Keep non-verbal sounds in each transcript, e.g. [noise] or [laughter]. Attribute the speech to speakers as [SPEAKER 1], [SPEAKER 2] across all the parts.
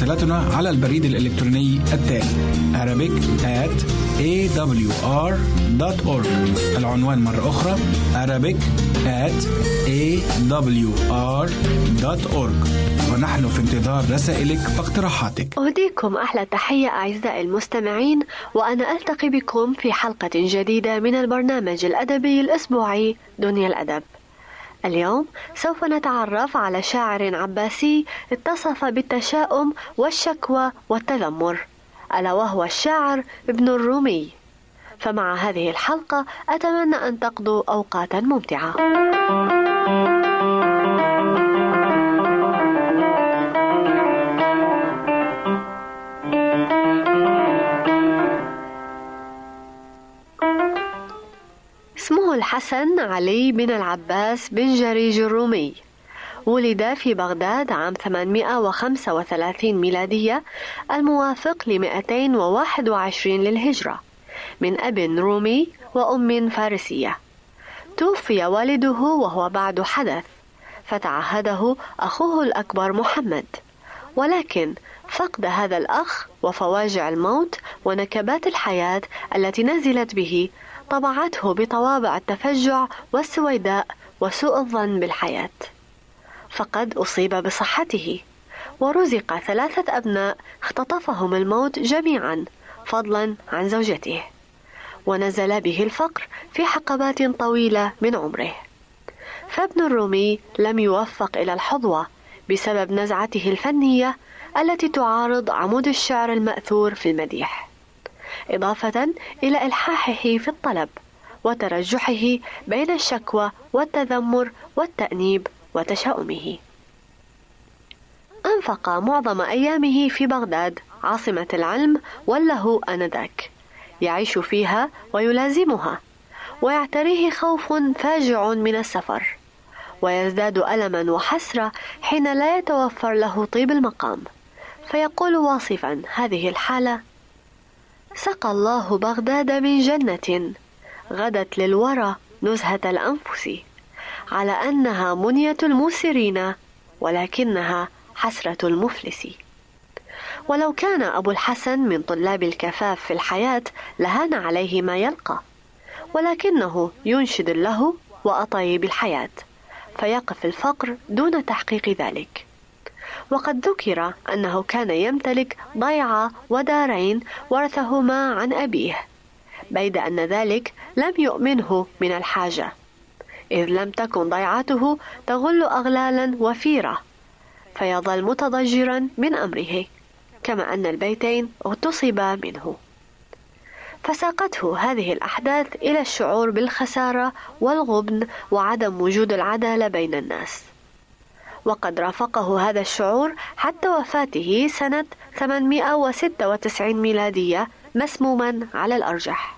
[SPEAKER 1] مراسلتنا على البريد الإلكتروني التالي Arabic at awr.org العنوان مرة أخرى Arabic at awr.org ونحن في انتظار رسائلك واقتراحاتك.
[SPEAKER 2] أهديكم أحلى تحية أعزائي المستمعين وأنا ألتقي بكم في حلقة جديدة من البرنامج الأدبي الأسبوعي دنيا الأدب. اليوم سوف نتعرف على شاعر عباسي اتصف بالتشاؤم والشكوى والتذمر ألا وهو الشاعر ابن الرومي. فمع هذه الحلقة أتمنى أن تقضوا أوقاتا ممتعة. الحسن علي بن العباس بن جريج الرومي. ولد في بغداد عام 835 ميلادية الموافق ل 221 للهجرة من أب رومي وأم فارسية. توفي والده وهو بعد حدث فتعهده أخوه الأكبر محمد. ولكن فقد هذا الأخ وفواجع الموت ونكبات الحياة التي نزلت به طبعته بطوابع التفجع والسويداء وسوء الظن بالحياة. فقد أصيب بصحته ورزق ثلاثة أبناء اختطفهم الموت جميعا فضلا عن زوجته. ونزل به الفقر في حقبات طويلة من عمره. فابن الرومي لم يوفق إلى الحظوة بسبب نزعته الفنية التي تعارض عمود الشعر المأثور في المديح. إضافة إلى إلحاحه في الطلب وترجحه بين الشكوى والتذمر والتأنيب وتشاؤمه. أنفق معظم أيامه في بغداد عاصمة العلم وله آنذاك. يعيش فيها ويلازمها ويعتريه خوف فاجع من السفر ويزداد ألما وحسرة حين لا يتوفر له طيب المقام. فيقول واصفا هذه الحالة سقى الله بغداد من جنة. غدت للورى نزهة الأنفس. على أنها منية الموسرين ولكنها حسرة المفلس. ولو كان أبو الحسن من طلاب الكفاف في الحياة لهان عليه ما يلقى ولكنه ينشد له وأطيب الحياة فيقف الفقر دون تحقيق ذلك. وقد ذكر أنه كان يمتلك ضيعة ودارين ورثهما عن أبيه بيد أن ذلك لم يؤمنه من الحاجة إذ لم تكن ضيعته تغل أغلالا وفيرة فيظل متضجرا من أمره كما أن البيتين اغتصبا منه. فساقته هذه الأحداث إلى الشعور بالخسارة والغبن وعدم وجود العدالة بين الناس. وقد رافقه هذا الشعور حتى وفاته سنة 896 ميلادية مسموما على الأرجح.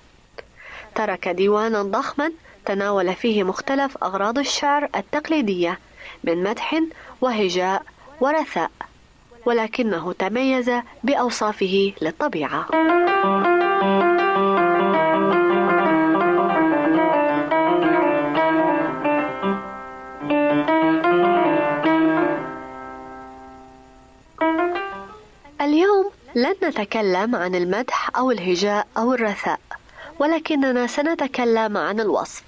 [SPEAKER 2] ترك ديوانا ضخما تناول فيه مختلف أغراض الشعر التقليدية من مدح وهجاء ورثاء ولكنه تميز بأوصافه للطبيعة. اليوم لن نتكلم عن المدح أو الهجاء أو الرثاء ولكننا سنتكلم عن الوصف.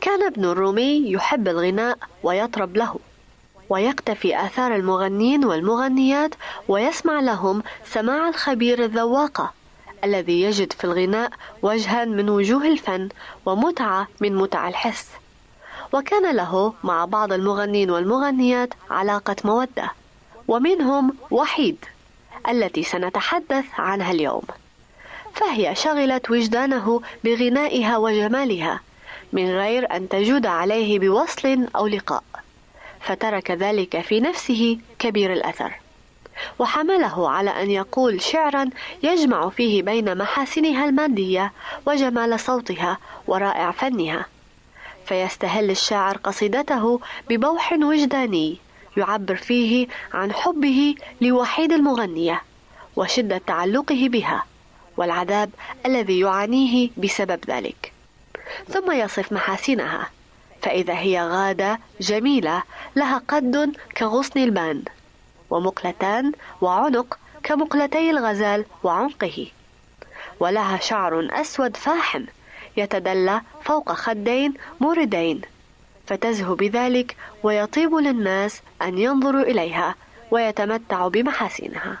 [SPEAKER 2] كان ابن الرومي يحب الغناء ويطرب له ويقتفي آثار المغنين والمغنيات ويسمع لهم سماع الخبير الذواقة الذي يجد في الغناء وجها من وجوه الفن ومتعة من متع الحس. وكان له مع بعض المغنين والمغنيات علاقة مودة ومنهم وحيد. التي سنتحدث عنها اليوم. فهي شغلت وجدانه بغنائها وجمالها من غير أن تجود عليه بوصل أو لقاء فترك ذلك في نفسه كبير الأثر. وحمله على أن يقول شعرا يجمع فيه بين محاسنها المادية وجمال صوتها ورائع فنها فيستهل الشاعر قصيدته ببوح وجداني. يعبر فيه عن حبه لوحيد المغنية وشدة تعلقه بها والعذاب الذي يعانيه بسبب ذلك. ثم يصف محاسنها فإذا هي غادة جميلة لها قد كغصن البان ومقلتان وعنق كمقلتي الغزال وعنقه ولها شعر أسود فاحم يتدلى فوق خدين موردين. فتزهو بذلك ويطيب للناس أن ينظروا إليها ويتمتعوا بمحاسنها.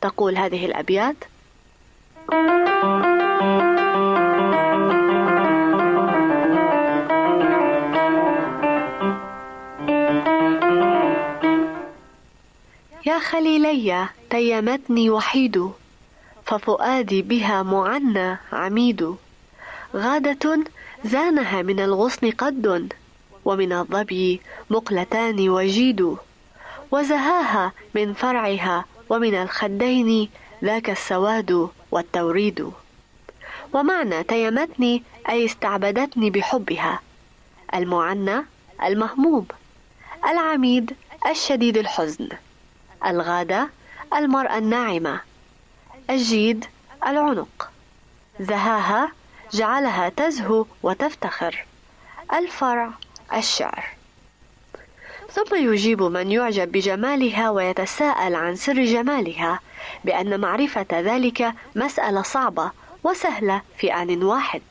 [SPEAKER 2] تقول هذه الأبيات يا خليلي تيمتني وحيد ففؤادي بها معنى عميد. غادة زانها من الغصن قد ومن الظبي مقلتان وجيد وزهاها من فرعها ومن الخدين ذاك السواد والتوريد. ومعنى تيمتني أي استعبدتني بحبها المعنى المهموم العميد الشديد الحزن الغادة المرأة الناعمة الجيد العنق. زهاها جعلها تزهو وتفتخر الفرع الشعر ثم يجيب من يعجب بجمالها ويتساءل عن سر جمالها بأن معرفة ذلك مسألة صعبة وسهلة في آن واحد.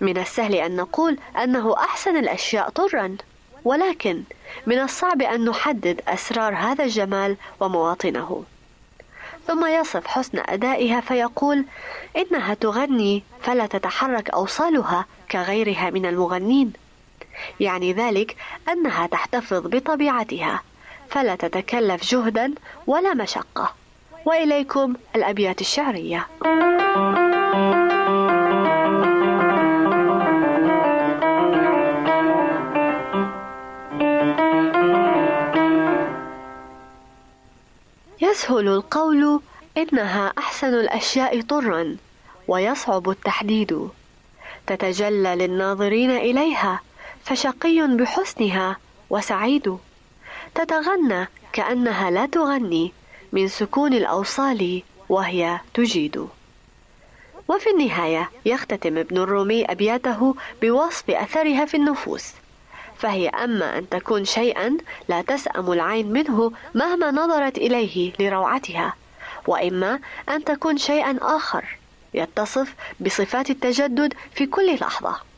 [SPEAKER 2] من السهل أن نقول أنه أحسن الأشياء طرًا، ولكن من الصعب أن نحدد أسرار هذا الجمال ومواطنه. ثم يصف حسن أدائها فيقول: إنها تغني فلا تتحرك أوصالها كغيرها من المغنين. يعني ذلك أنها تحتفظ بطبيعتها. فلا تتكلف جهدا ولا مشقة. وإليكم الأبيات الشعرية. يسهل القول إنها أحسن الأشياء طرا ويصعب التحديد. تتجلى للناظرين إليها فشقي بحسنها وسعيد. تتغنى كأنها لا تغني من سكون الأوصال وهي تجيد. وفي النهاية يختتم ابن الرومي أبياته بوصف أثرها في النفوس. فهي أما أن تكون شيئا لا تسأم العين منه مهما نظرت إليه لروعتها وإما أن تكون شيئا آخر يتصف بصفات التجدد في كل لحظة.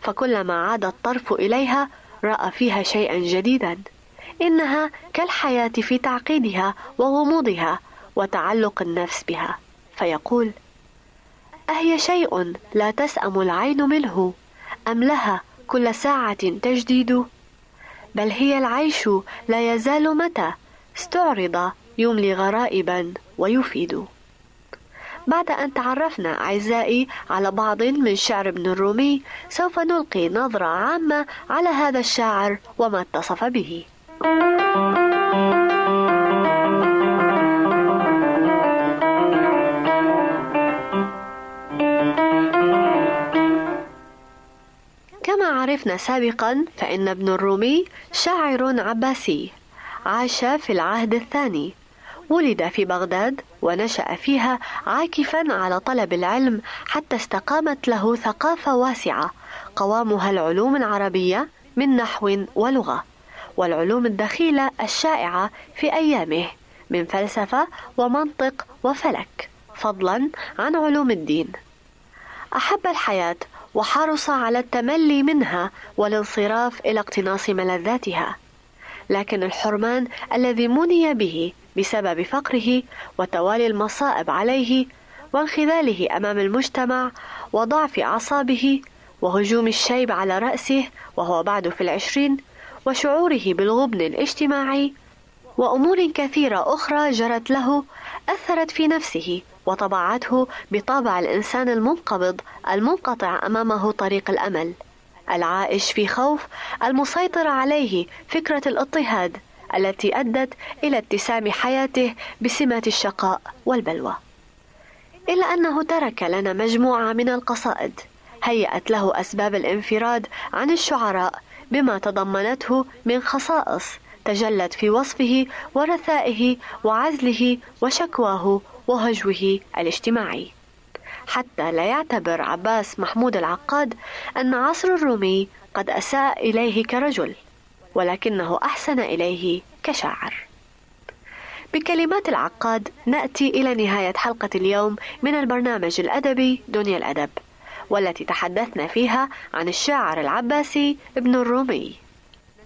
[SPEAKER 2] فكلما عاد الطرف إليها رأى فيها شيئا جديدا. إنها كالحياة في تعقيدها وغموضها وتعلق النفس بها. فيقول أهي شيء لا تسأم العين منه؟ أم لها كل ساعة تجديد؟ بل هي العيش لا يزال متى استعرض يملي غرائبا ويفيد. بعد أن تعرفنا أعزائي على بعض من شعر ابن الرومي سوف نلقي نظرة عامة على هذا الشاعر وما اتصف به. كما عرفنا سابقا فإن ابن الرومي شاعر عباسي عاش في العهد الثاني. ولد في بغداد ونشأ فيها عاكفا على طلب العلم حتى استقامت له ثقافة واسعة قوامها العلوم العربية من نحو ولغة والعلوم الدخيلة الشائعة في أيامه من فلسفة ومنطق وفلك فضلا عن علوم الدين. أحب الحياة وحرص على التملي منها والانصراف إلى اقتناص ملذاتها لكن الحرمان الذي مني به بسبب فقره وتوالي المصائب عليه وانخذاله أمام المجتمع وضعف أعصابه وهجوم الشيب على رأسه وهو بعد في العشرين وشعوره بالغبن الاجتماعي وأمور كثيرة أخرى جرت له أثرت في نفسه وطبعته بطابع الإنسان المنقبض المنقطع أمامه طريق الأمل. العائش في خوف المسيطر عليه فكرة الاضطهاد. التي أدت إلى اتسام حياته بسمات الشقاء والبلوى. إلا أنه ترك لنا مجموعة من القصائد هيأت له أسباب الانفراد عن الشعراء بما تضمنته من خصائص تجلت في وصفه ورثائه وعزله وشكواه وهجوه الاجتماعي. حتى لا يعتبر عباس محمود العقاد أن عصر الرومي قد أساء إليه كرجل. ولكنه أحسن إليه كشاعر. بكلمات العقاد نأتي إلى نهاية حلقة اليوم من البرنامج الأدبي دنيا الأدب والتي تحدثنا فيها عن الشاعر العباسي ابن الرومي.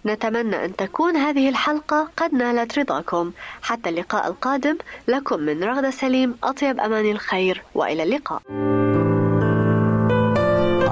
[SPEAKER 2] نتمنى أن تكون هذه الحلقة قد نالت رضاكم. حتى اللقاء القادم لكم من رغدة سليم أطيب أمان الخير وإلى اللقاء.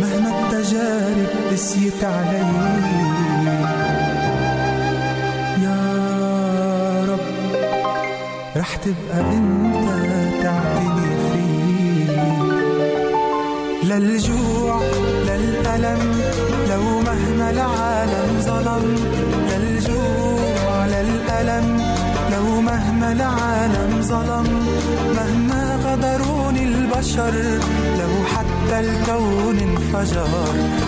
[SPEAKER 3] مهما التجارب قسيت علي يا رب رح تبقى انت للجوع للألم لو مهما العالم ظلم. للجوع للألم لو مهما العالم ظلم. مهما غدروني البشر لو حتى الكون انفجر.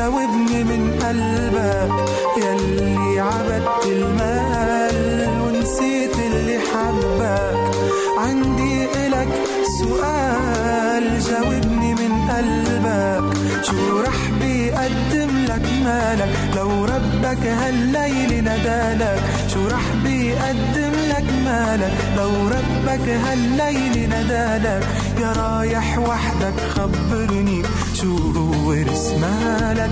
[SPEAKER 3] جاوبني من قلبك يلي عبدت المال ونسيت اللي حبك. عندي إلك سؤال جاوبني من قلبك. شو رح بيقدم لك مالك؟ لو ربك هالليل ندالك شو رح بيقدم لك مالك؟ لو ربك هالليل ندالك يا رايح وحدك خبرني شو هو رس مالك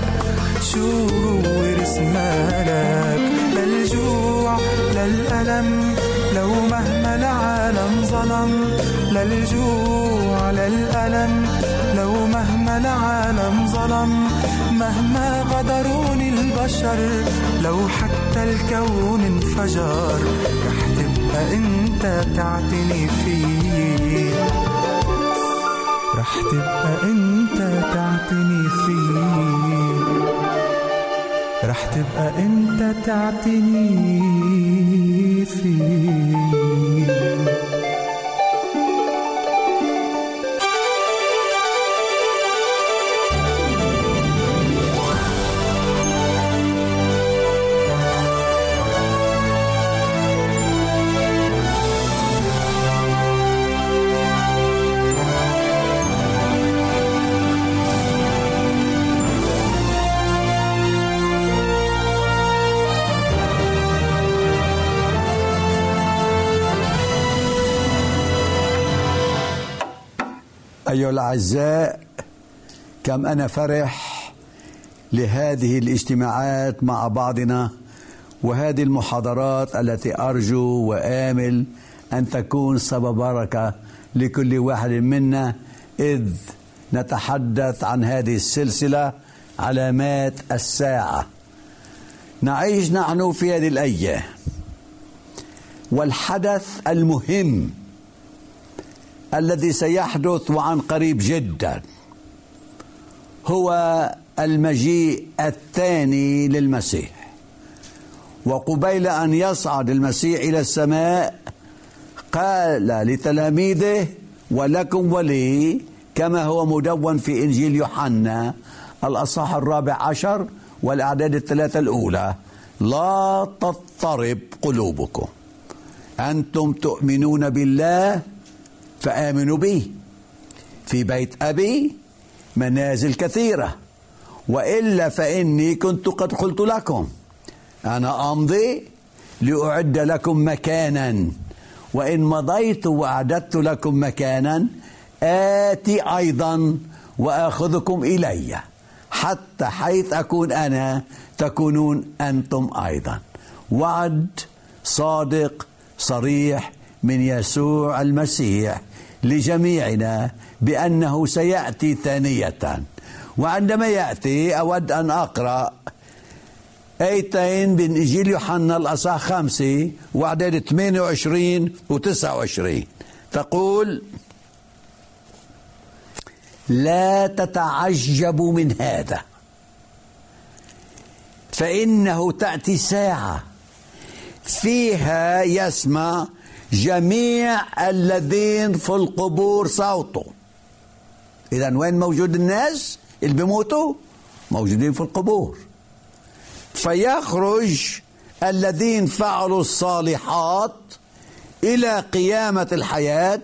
[SPEAKER 3] شو هو رس مالك للجوع للألم لو مهما العالم ظلم. للجوع للألم لو مهما العالم ظلم. مهما غدروني البشر لو حتى الكون انفجر. رح تبقى أنت تعتني فيه. تبقى انت تعتني فيه. رح تبقى انت تعتني فيه.
[SPEAKER 4] أيها الأعزاء كم أنا فرح لهذه الاجتماعات مع بعضنا وهذه المحاضرات التي أرجو وآمل أن تكون سبب بركة لكل واحد منا إذ نتحدث عن هذه السلسلة علامات الساعة. نعيش نحن في هذه الأيام والحدث المهم الذي سيحدث وعن قريب جدا. هو المجيء الثاني للمسيح. وقبيل أن يصعد المسيح إلى السماء قال لتلاميذه ولكم ولي كما هو مدون في إنجيل يوحنا الأصحاح الرابع عشر والأعداد الثلاثة الأولى لا تضطرب قلوبكم. أنتم تؤمنون بالله فآمنوا بي. في بيت أبي منازل كثيرة. وإلا فإني كنت قد قلت لكم أنا أمضي لأعد لكم مكانا. وإن مضيت وأعددت لكم مكانا آتي أيضا وآخذكم إلي. حتى حيث أكون أنا تكونون أنتم أيضا. وعد صادق صريح من يسوع المسيح. لجميعنا بأنه سيأتي ثانية. وعندما يأتي أود أن أقرأ. أيتين من إنجيل يوحنا الأصحاح خمسة واعداد 28 و 29 تقول لا تتعجبوا من هذا. فإنه تأتي ساعة فيها يسمع جميع الذين في القبور صوته اذا وين موجود الناس اللي بيموتوا؟ موجودين في القبور. فيخرج الذين فعلوا الصالحات إلى قيامة الحياة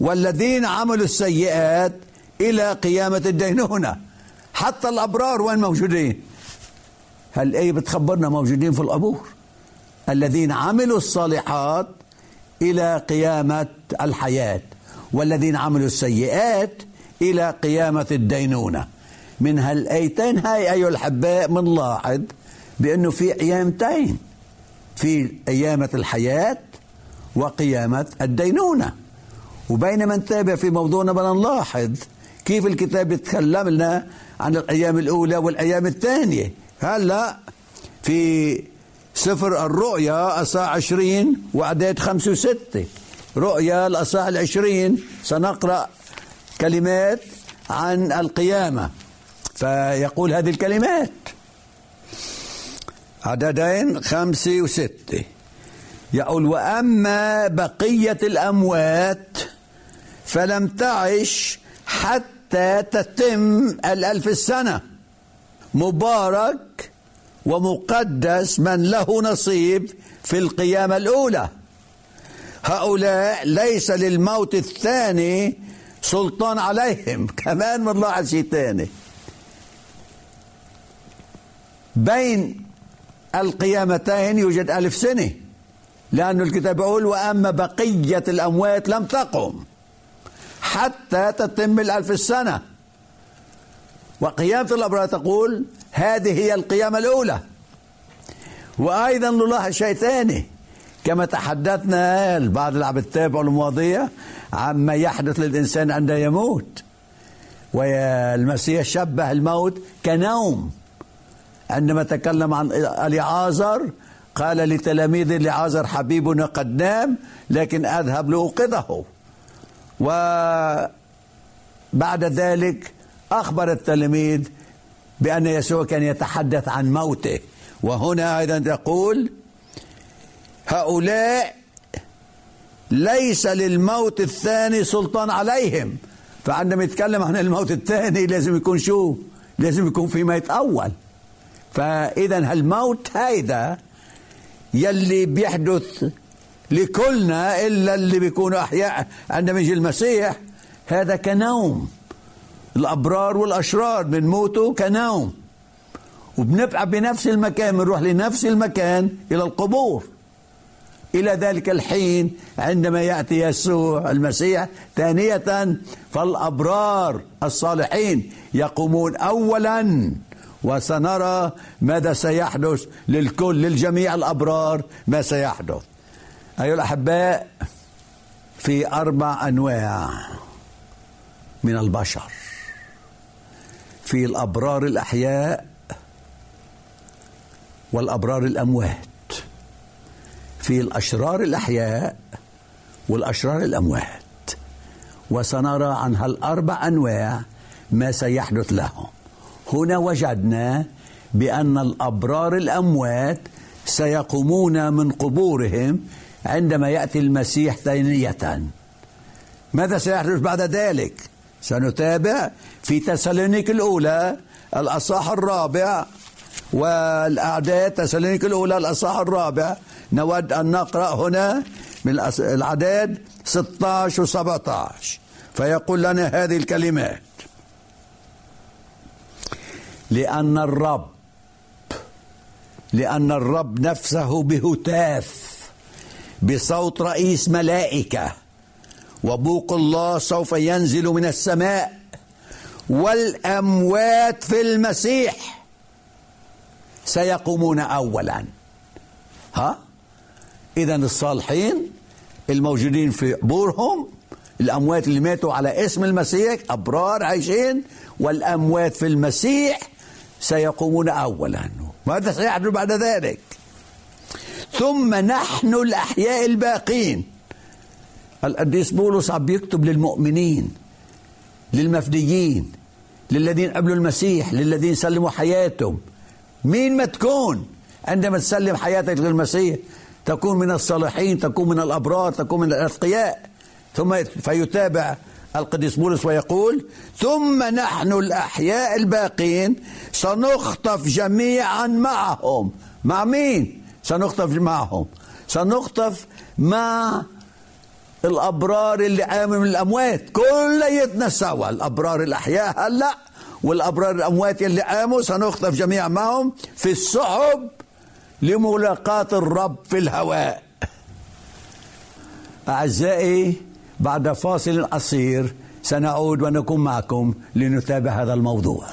[SPEAKER 4] والذين عملوا السيئات إلى قيامة الدينونه حتى الأبرار وين موجودين؟ هالايه بتخبرنا موجودين في القبور؟ الذين عملوا الصالحات إلى قيامة الحياة والذين عملوا السيئات إلى قيامة الدينونة. من هالأيتين هاي أيها الأحباء بنلاحظ بأنه في أيامتين في قيامة الحياة وقيامة الدينونة. وبينما نتابع في موضوعنا بدنا نلاحظ كيف الكتاب يتكلم لنا عن الأيام الأولى والأيام الثانية. هلأ في سفر الرؤيا أصاع عشرين وأعداد خمسة وستة. رؤيا الأصاع العشرين. سنقرأ كلمات عن القيامة. فيقول هذه الكلمات. عددين خمسة وستة. يقول وأما بقية الأموات فلم تعش حتى تتم الألف السنة. مبارك ومقدس من له نصيب في القيامة الأولى. هؤلاء ليس للموت الثاني سلطان عليهم. [laughs] كمان بنلاحظ شيء ثاني. بين القيامتين يوجد ألف سنة لأن الكتاب يقول وأما بقية الأموات لم تقم حتى تتم الألف السنة. وقيامة الأبرار تقول هذه هي القيامة الأولى. وأيضا نلاحظ شيء ثاني. كما تحدثنا البعض اللي يتابعوا المواضيع عما يحدث للإنسان عندما يموت. والمسيح شبه الموت كنوم. عندما تكلم عن اليعازر قال لتلاميذ اليعازر حبيبنا قد نام لكن أذهب لأوقظه. وبعد ذلك أخبر التلاميذ بأن يسوع كان يتحدث عن موته. وهنا أيضا يقول هؤلاء ليس للموت الثاني سلطان عليهم. فعندما يتكلم عن الموت الثاني لازم يكون شو؟ لازم يكون في ميت أول فإذا هالموت هيدا يلي بيحدث لكلنا إلا اللي بيكونوا أحياء عندما يجي المسيح هذا كنوم. الأبرار والأشرار بنموتوا كنوم. وبنبقى بنفس المكان بنروح لنفس المكان إلى القبور. إلى ذلك الحين عندما يأتي يسوع المسيح ثانية فالأبرار الصالحين يقومون أولا وسنرى ماذا سيحدث للكل للجميع الأبرار ما سيحدث. أيها الأحباء في أربع أنواع من البشر. في الأبرار الأحياء والأبرار الأموات. في الأشرار الأحياء والأشرار الأموات. وسنرى عن هالأربع أنواع ما سيحدث لهم. هنا وجدنا بأن الأبرار الأموات سيقومون من قبورهم عندما يأتي المسيح ثانية. ماذا سيحدث بعد ذلك؟ سنتابع في تسالونيك الأولى الأصحاح الرابع والأعداد تسالونيك الأولى الأصحاح الرابع. نود أن نقرأ هنا من الأعداد 16 و 17 فيقول لنا هذه الكلمات. لأن الرب لأن الرب نفسه بهتاف بصوت رئيس ملائكة. وبوق الله سوف ينزل من السماء والأموات في المسيح. سيقومون أولا. ها؟ إذا الصالحين الموجودين في قبورهم الأموات اللي ماتوا على اسم المسيح أبرار عايشين والأموات في المسيح سيقومون أولا. ماذا سيحدث بعد ذلك؟ ثم نحن الأحياء الباقين. القديس بولس عم بيكتب للمؤمنين للمفديين للذين قبلوا المسيح للذين سلموا حياتهم. مين ما تكون عندما تسلم حياتك للمسيح تكون من الصالحين تكون من الأبرار تكون من الأتقياء. ثم فيتابع القديس بولس ويقول ثم نحن الأحياء الباقين سنخطف جميعا معهم. مع مين سنخطف معهم؟ سنخطف مع الأبرار اللي قاموا من الأموات كليتنا سوا الأبرار الأحياء هلأ والأبرار الأموات اللي قاموا سنخطف جميعا معهم في السحب لملاقاة الرب في الهواء. أعزائي بعد فاصل قصير سنعود ونكون معكم لنتابع هذا الموضوع.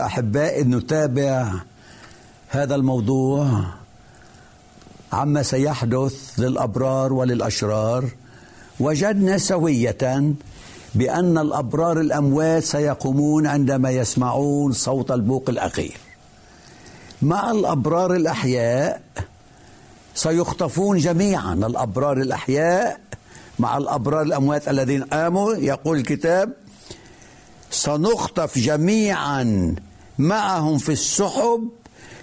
[SPEAKER 4] الأحباء نتابع هذا الموضوع عما سيحدث للأبرار وللأشرار. وجدنا سوية بأن الأبرار الأموات سيقومون عندما يسمعون صوت البوق الأخير. مع الأبرار الأحياء سيخطفون جميعا الأبرار الأحياء. مع الأبرار الأموات الذين قاموا يقول الكتاب سنخطف جميعا معهم في السحب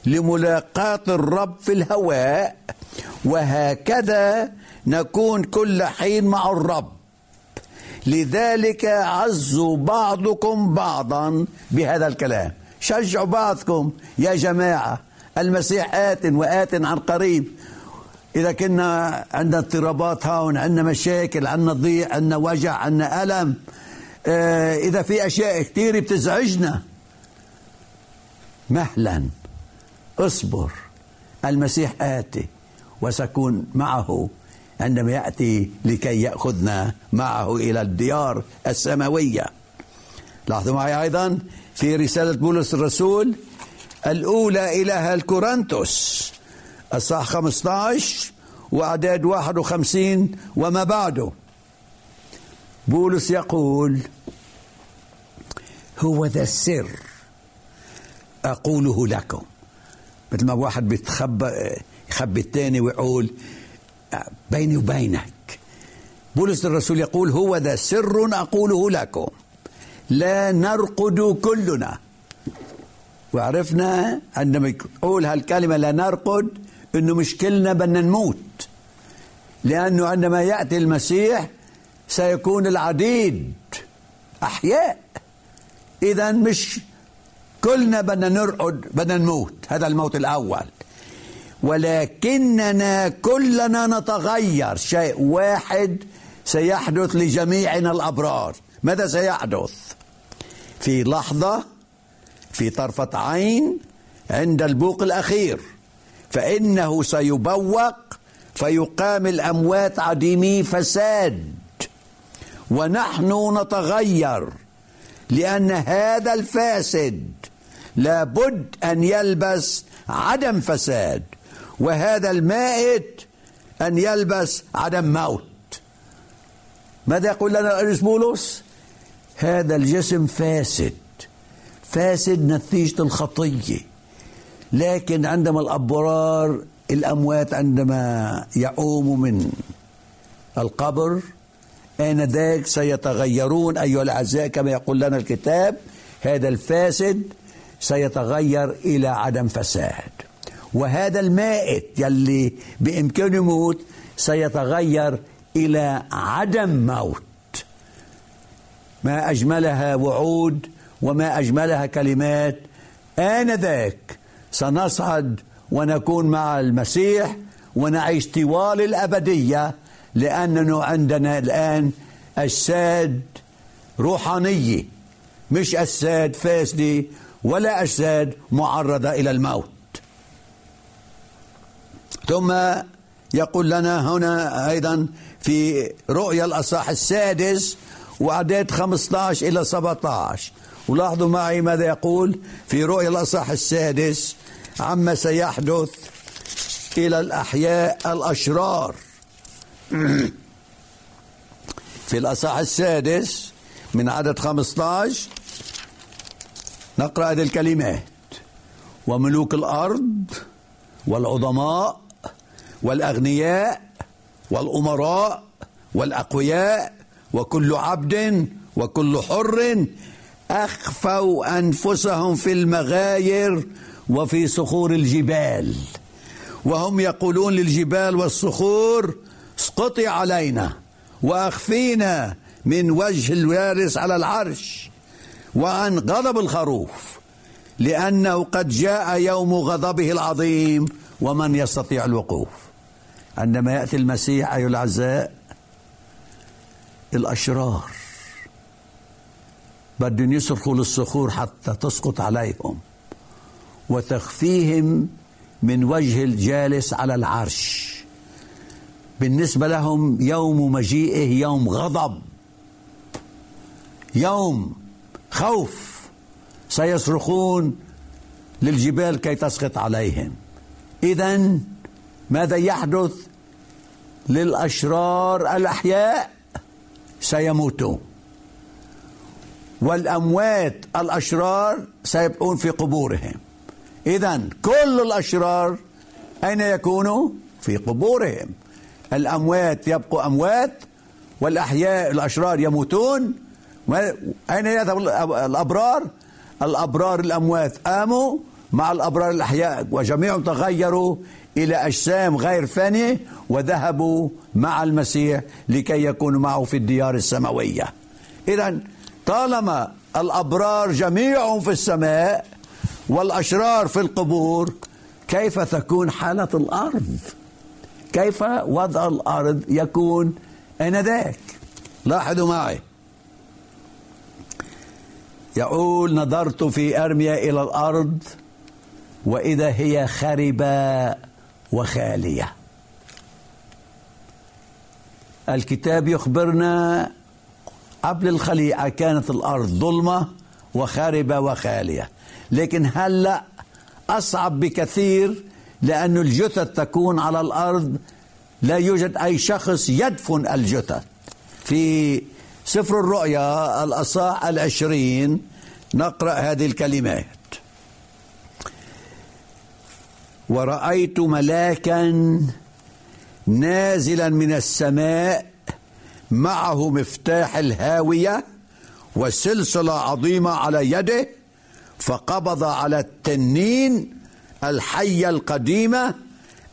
[SPEAKER 4] لملاقاة الرب في الهواء وهكذا نكون كل حين مع الرب. لذلك عزوا بعضكم بعضا بهذا الكلام. شجعوا بعضكم يا جماعة المسيح آت وآت عن قريب. إذا كنا عندنا اضطرابات هون عندنا مشاكل عندنا ضيق عندنا وجع عندنا ألم آه، إذا في أشياء كثير بتزعجنا. مهلا. اصبر المسيح آتي وسكون معه عندما يأتي لكي يأخذنا معه إلى الديار السماوية. لاحظوا معي أيضا في رسالة بولس الرسول الأولى إلى أهل كورنثوس الصح 15 وأعداد 51 وما بعده. بولس يقول هو ذا السر أقوله لكم. مثل ما واحد بيتخبى يخبي الثاني ويقول بيني وبينك. بولس الرسول يقول هو ذا سر أقوله لكم. لا نرقد كلنا. وعرفنا عندما يقول هالكلمة لا نرقد إنه مش كلنا بدنا نموت. لأنه عندما يأتي المسيح سيكون العديد أحياء. اذا مش كلنا بدنا نرقد بدنا نموت. هذا الموت الأول. ولكننا كلنا نتغير. شيء واحد سيحدث لجميعنا الأبرار. ماذا سيحدث؟ في لحظة في طرفة عين عند البوق الأخير. فإنه سيبوق فيقام الأموات عديمي فساد. ونحن نتغير. لأن هذا الفاسد لابد أن يلبس عدم فساد وهذا المائت أن يلبس عدم موت. ماذا يقول لنا الرئيس بولس هذا الجسم فاسد فاسد نتيجة الخطية. لكن عندما الأبرار الأموات عندما يقوموا من القبر آنذاك سيتغيرون أيها الأعزاء كما يقول لنا الكتاب هذا الفاسد سيتغير إلى عدم فساد. وهذا المائت يلي بإمكانه يموت سيتغير إلى عدم موت. ما أجملها وعود وما أجملها كلمات آنذاك سنصعد ونكون مع المسيح ونعيش طوال الأبدية لأننا عندنا الآن أجساد روحانية. مش أجساد فاسدة ولا أجساد معرضة إلى الموت. ثم يقول لنا هنا أيضا في رؤيا الأصح السادس وأعداد 15 إلى 17 ولاحظوا معي ماذا يقول في رؤيا الأصح السادس عما سيحدث إلى الأحياء الأشرار. في الأصح السادس من عدد 15 نقرأ هذه الكلمات. وملوك الأرض والعظماء والأغنياء والأمراء والأقوياء وكل عبد وكل حر أخفوا أنفسهم في المغاير وفي صخور الجبال. وهم يقولون للجبال والصخور اسقطي علينا واخفينا من وجه الوارث على العرش وعن غضب الخروف لأنه قد جاء يوم غضبه العظيم ومن يستطيع الوقوف. عندما يأتي المسيح أيها الأعزاء الأشرار بدهم يصرخوا للصخور حتى تسقط عليهم وتخفيهم من وجه الجالس على العرش. بالنسبة لهم يوم مجيئه يوم غضب. يوم خوف سيصرخون للجبال كي تسقط عليهم. إذا ماذا يحدث؟ للأشرار الأحياء سيموتون. والأموات الأشرار سيبقون في قبورهم. إذا كل الأشرار أين يكونوا؟ في قبورهم. الأموات يبقوا أموات والأحياء الأشرار يموتون. أين يذهب الأبرار؟ الأبرار الأموات قاموا مع الأبرار الأحياء وجميعهم تغيروا إلى أجسام غير فانية وذهبوا مع المسيح لكي يكونوا معه في الديار السماوية. إذا طالما الأبرار جميعهم في السماء والأشرار في القبور كيف تكون حالة الأرض؟ كيف وضع الأرض يكون آنذاك؟ لاحظوا معي. يقول نظرت في أرميا إلى الأرض وإذا هي خربة وخالية. الكتاب يخبرنا قبل الخليعة كانت الأرض ظلمة وخاربة وخالية. لكن هلأ أصعب بكثير لأن الجثث تكون على الأرض لا يوجد أي شخص يدفن الجثث في سفر الرؤيا الأصاع العشرين نقرأ هذه الكلمات. ورأيت ملاكا نازلا من السماء معه مفتاح الهاوية وسلسلة عظيمة على يده فقبض على التنين الحية القديمة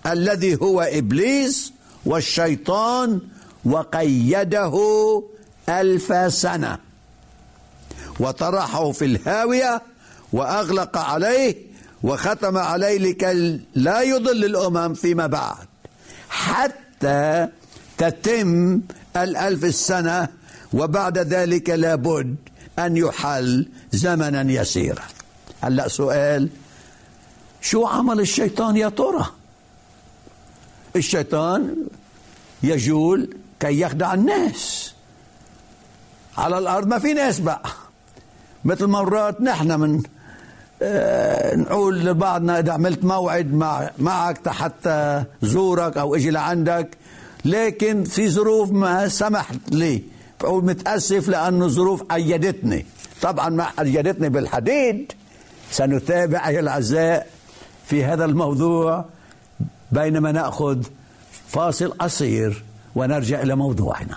[SPEAKER 4] الذي هو إبليس والشيطان وقيده ألف سنة. وطرحه في الهاوية وأغلق عليه وختم عليه لكي لا يضل الأمم فيما بعد. حتى تتم الألف السنة وبعد ذلك لابد أن يحل زمنا يسيرا. هلأ سؤال شو عمل الشيطان يا ترى الشيطان يجول كي يخدع الناس. على الأرض ما في ناس بقى. مثل مرات نحن من آه، نقول لبعضنا إذا عملت موعد مع معك حتى زورك أو إجي لعندك. لكن في ظروف ما سمحت لي. بقول متأسف لأنه الظروف أيدتني. طبعا ما أيدتني بالحديد. سنتابع ايها الاعزاء في هذا الموضوع بينما نأخذ فاصل قصير ونرجع إلى موضوعنا.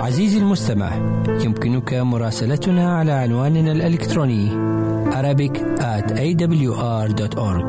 [SPEAKER 5] عزيزي المستمع يمكنك مراسلتنا على عنواننا الإلكتروني Arabic at awr.org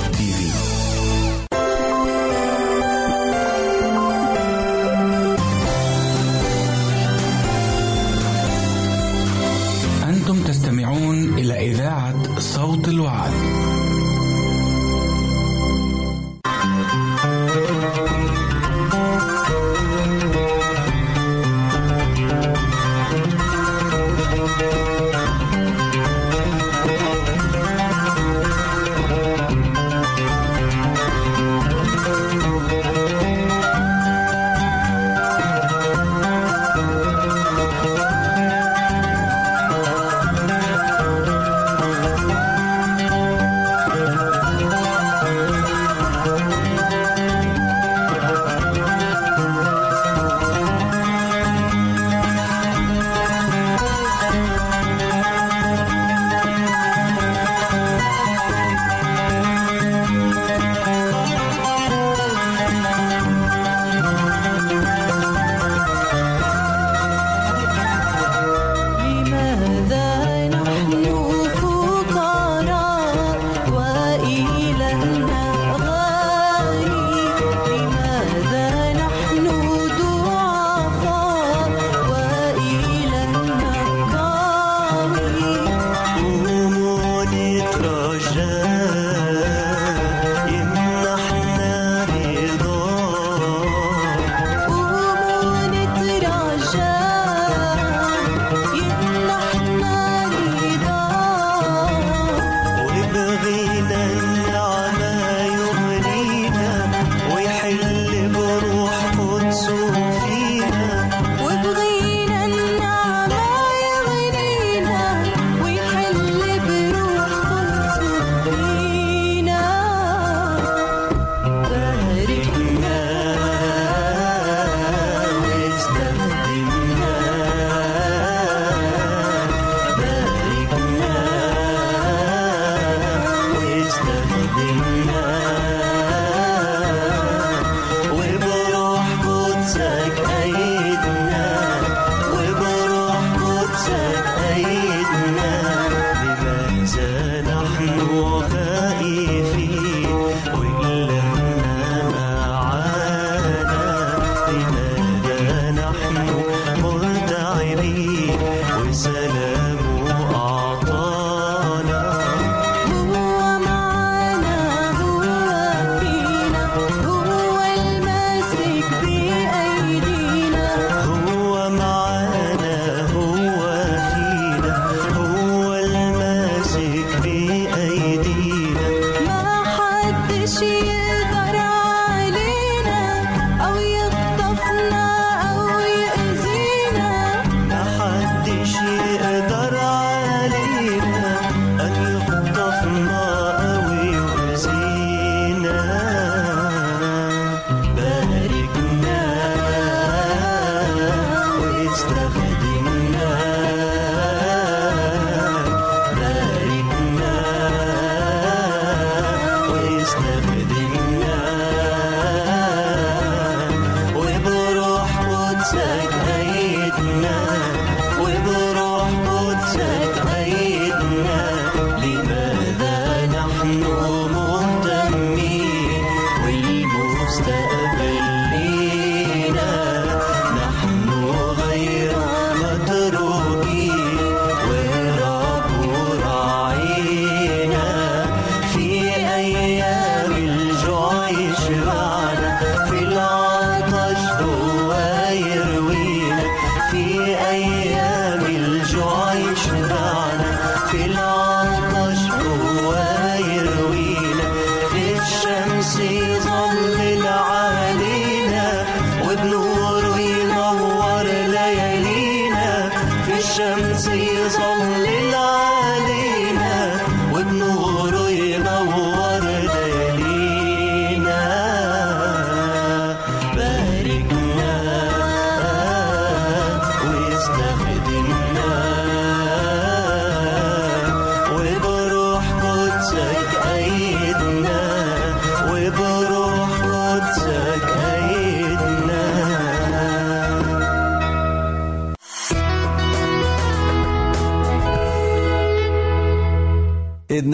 [SPEAKER 1] صوت الوعد.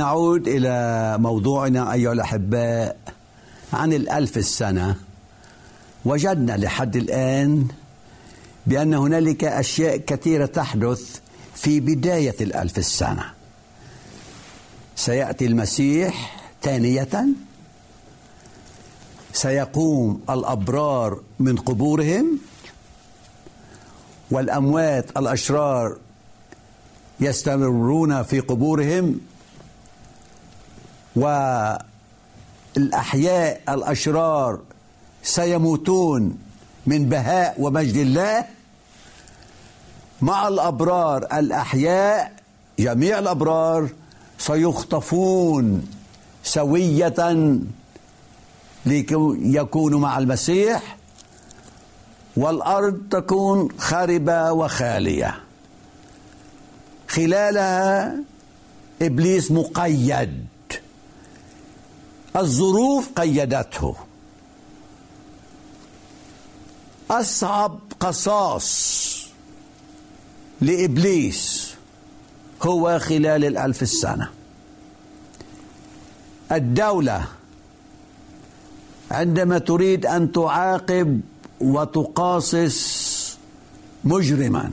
[SPEAKER 4] نعود إلى موضوعنا أيها الأحباء عن الألف السنة. وجدنا لحد الآن بأن هنالك أشياء كثيرة تحدث في بداية الألف السنة. سيأتي المسيح ثانية. سيقوم الأبرار من قبورهم والأموات الأشرار يستمرون في قبورهم والأحياء الأشرار سيموتون من بهاء ومجد الله. مع الأبرار الأحياء جميع الأبرار سيخطفون سوية ليكونوا مع المسيح والأرض تكون خاربة وخالية. خلالها إبليس مقيد. الظروف قيدته. أصعب قصاص لإبليس هو خلال الألف السنة. الدولة عندما تريد أن تعاقب وتقاصص مجرما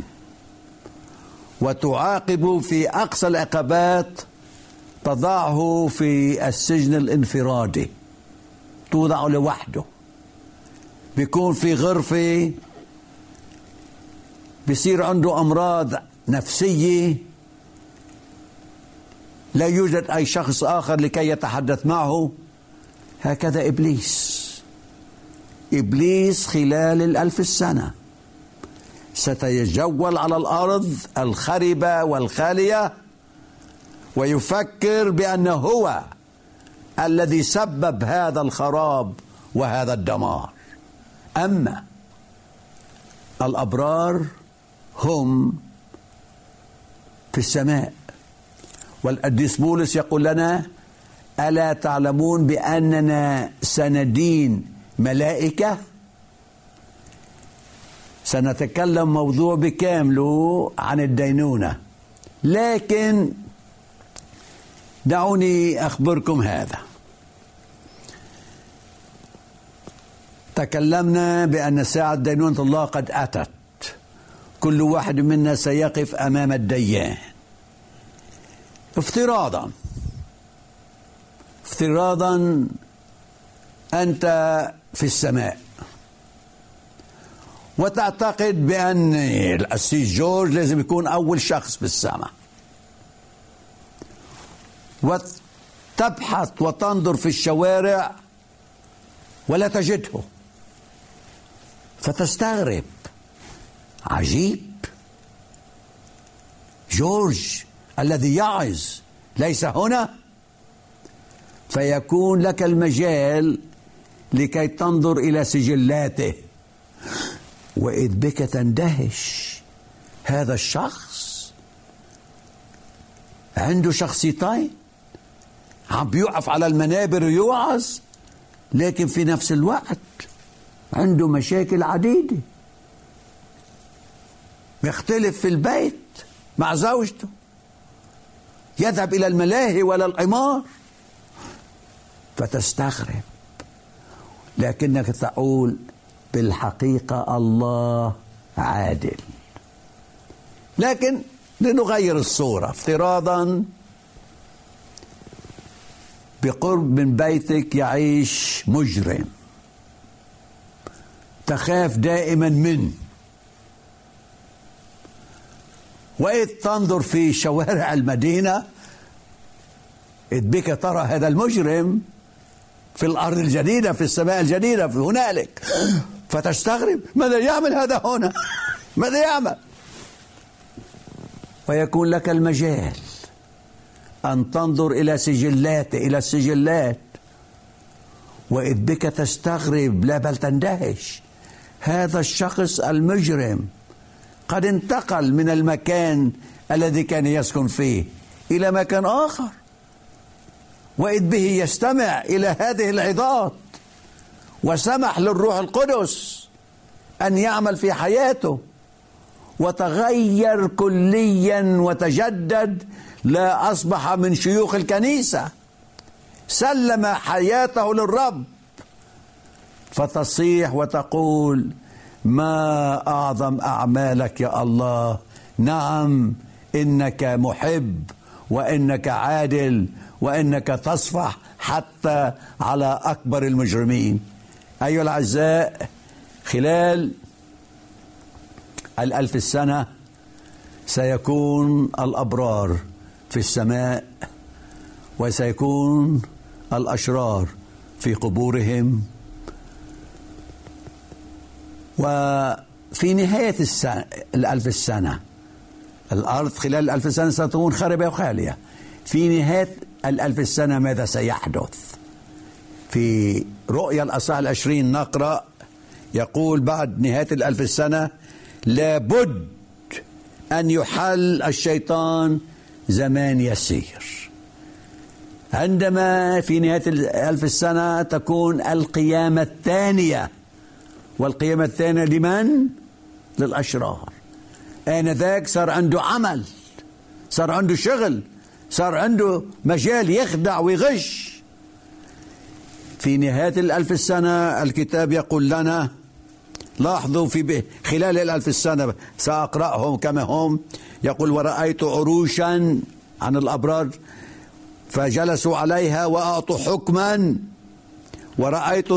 [SPEAKER 4] وتعاقب في أقصى العقبات تضعه في السجن الانفرادي. توضع لوحده. بيكون في غرفة. بيصير عنده أمراض نفسية. لا يوجد أي شخص آخر لكي يتحدث معه. هكذا إبليس. إبليس خلال الألف السنة سيتجول على الأرض الخربة والخالية. ويفكر بأنه هو الذي سبب هذا الخراب وهذا الدمار. أما الأبرار هم في السماء. والقديس بولس يقول لنا ألا تعلمون بأننا سندين ملائكة؟ سنتكلم موضوع بكامله عن الدينونة. لكن دعوني أخبركم هذا. تكلمنا بأن ساعة دينونة الله قد أتت. كل واحد منا سيقف أمام الديان. افتراضا. افتراضا أنت في السماء. وتعتقد بأن القسيس جورج لازم يكون أول شخص بالسماء. وتبحث وتنظر في الشوارع ولا تجده. فتستغرب. عجيب. جورج الذي يعظ ليس هنا. فيكون لك المجال لكي تنظر إلى سجلاته. وإذ بك تندهش هذا الشخص. عنده شخصيتين. عم بيوقف على المنابر ويوعظ. لكن في نفس الوقت عنده مشاكل عديدة. يختلف في البيت مع زوجته. يذهب إلى الملاهي ولا القمار. فتستغرب. لكنك تقول بالحقيقة الله عادل. لكن لنغير الصورة افتراضا بقرب من بيتك يعيش مجرم. تخاف دائما منه وإذ تنظر في شوارع المدينة إذ بك ترى هذا المجرم في الأرض الجديدة في السماء الجديدة في هنالك. فتستغرب ماذا يعمل هذا هنا؟ ماذا يعمل؟ ويكون لك المجال. أن تنظر إلى سجلاته إلى السجلات. وإذ بك تستغرب لا بل تندهش. هذا الشخص المجرم قد انتقل من المكان الذي كان يسكن فيه إلى مكان آخر. واذ به يستمع إلى هذه العظات. وسمح للروح القدس أن يعمل في حياته. وتغير كليا وتجدد لا أصبح من شيوخ الكنيسة. سلم حياته للرب. فتصيح وتقول ما أعظم أعمالك يا الله؟ نعم إنك محب وإنك عادل وإنك تصفح حتى على أكبر المجرمين. أيها الأعزاء خلال الألف السنة سيكون الأبرار في السماء وسيكون الأشرار في قبورهم. وفي نهاية السنة الألف السنة الأرض خلال الألف سنة ستكون خربة وخالية. في نهاية الألف السنة ماذا سيحدث؟ في رؤيا الأصحاح العشرين نقرأ يقول بعد نهاية الألف السنة لابد أن يحل الشيطان زمان يسير. عندما في نهاية الألف السنة تكون القيامة الثانية والقيامة الثانية لمن؟ للأشرار. آنذاك صار عنده عمل صار عنده شغل صار عنده مجال يخدع ويغش. في نهاية الألف السنة الكتاب يقول لنا لاحظوا في خلال الألف السنة سأقرأهم كما هم. يقول ورأيت عروشا عن الأبرار فجلسوا عليها وأعطوا حكما. ورأيت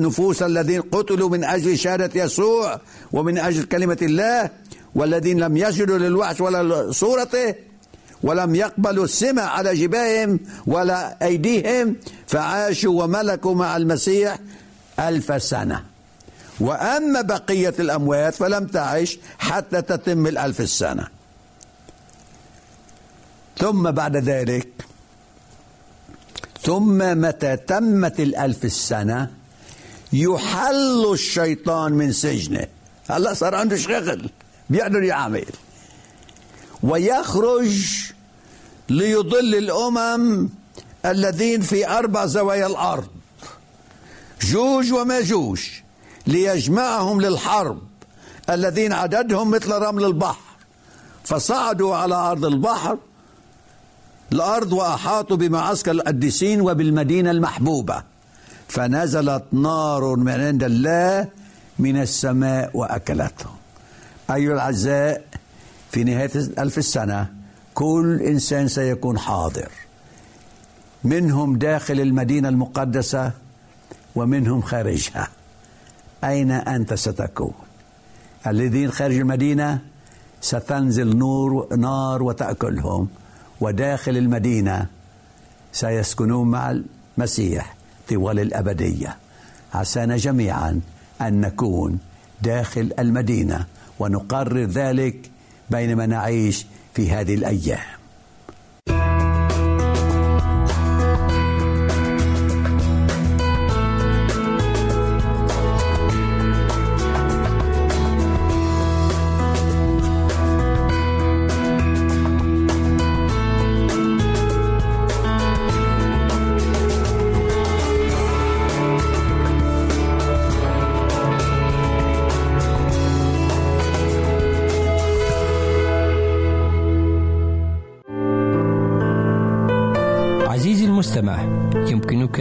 [SPEAKER 4] نفوس الذين قتلوا من أجل شهادة يسوع ومن أجل كلمة الله والذين لم يسجدوا للوحش ولا صورته ولم يقبلوا السمع على جباههم ولا أيديهم فعاشوا وملكوا مع المسيح ألف سنة. وأما بقية الأموات فلم تعش حتى تتم الألف السنة. ثم بعد ذلك ثم متى تمت الألف السنة يحل الشيطان من سجنه. هلا صار عنده شغل بيقدر يعمل. ويخرج ليضل الأمم الذين في أربع زوايا الأرض. جوج وماجوج ليجمعهم للحرب الذين عددهم مثل رمل البحر. فصعدوا على أرض البحر الأرض وأحاطوا بمعسكر القديسين وبالمدينة المحبوبة. فنزلت نار من عند الله من السماء وأكلتهم. أيها الأعزاء في نهاية ألف السنة كل إنسان سيكون حاضر. منهم داخل المدينة المقدسة ومنهم خارجها. أين أنت ستكون؟ الذين خارج المدينة ستنزل نور نار وتأكلهم وداخل المدينة سيسكنون مع المسيح طوال الأبدية. عسانا جميعا أن نكون داخل المدينة ونقرر ذلك بينما نعيش في هذه الأيام.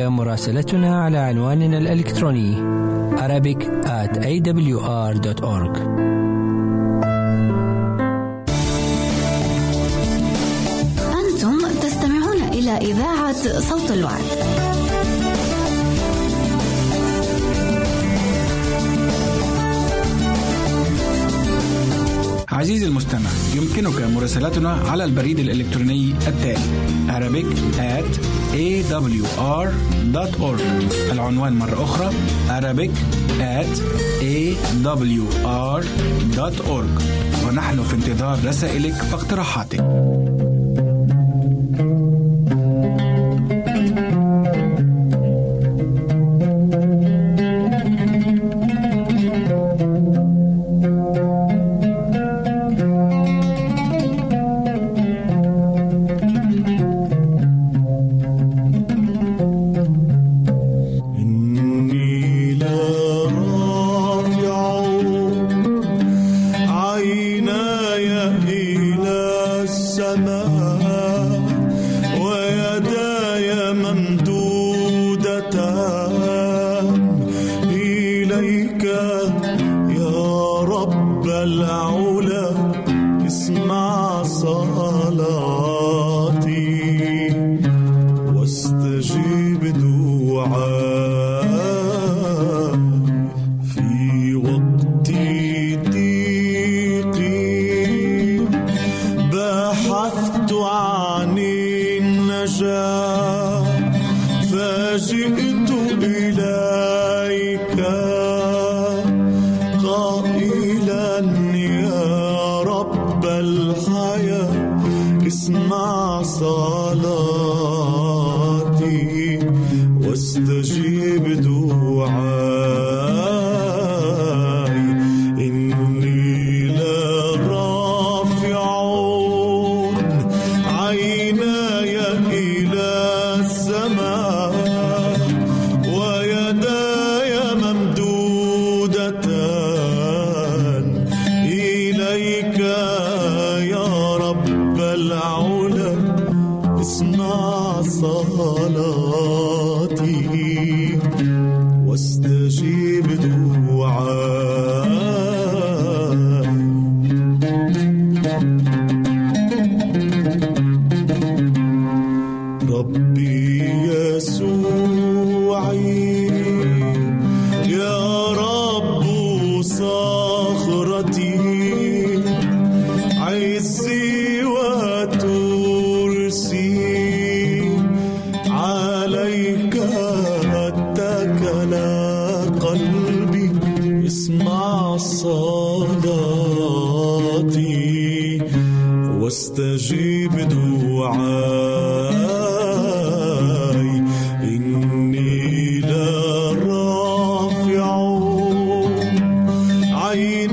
[SPEAKER 5] مراسلتنا على عنواننا الإلكتروني Arabic at awr.org
[SPEAKER 6] أنتم تستمعون إلى إذاعة صوت الوعد.
[SPEAKER 1] عزيزي المستمع يمكنك مراسلتنا على البريد الإلكتروني التالي Arabic at awr.org العنوان مرة أخرى Arabic at awr.org ونحن في انتظار رسائلك واقتراحاتك.
[SPEAKER 7] است دو عيناي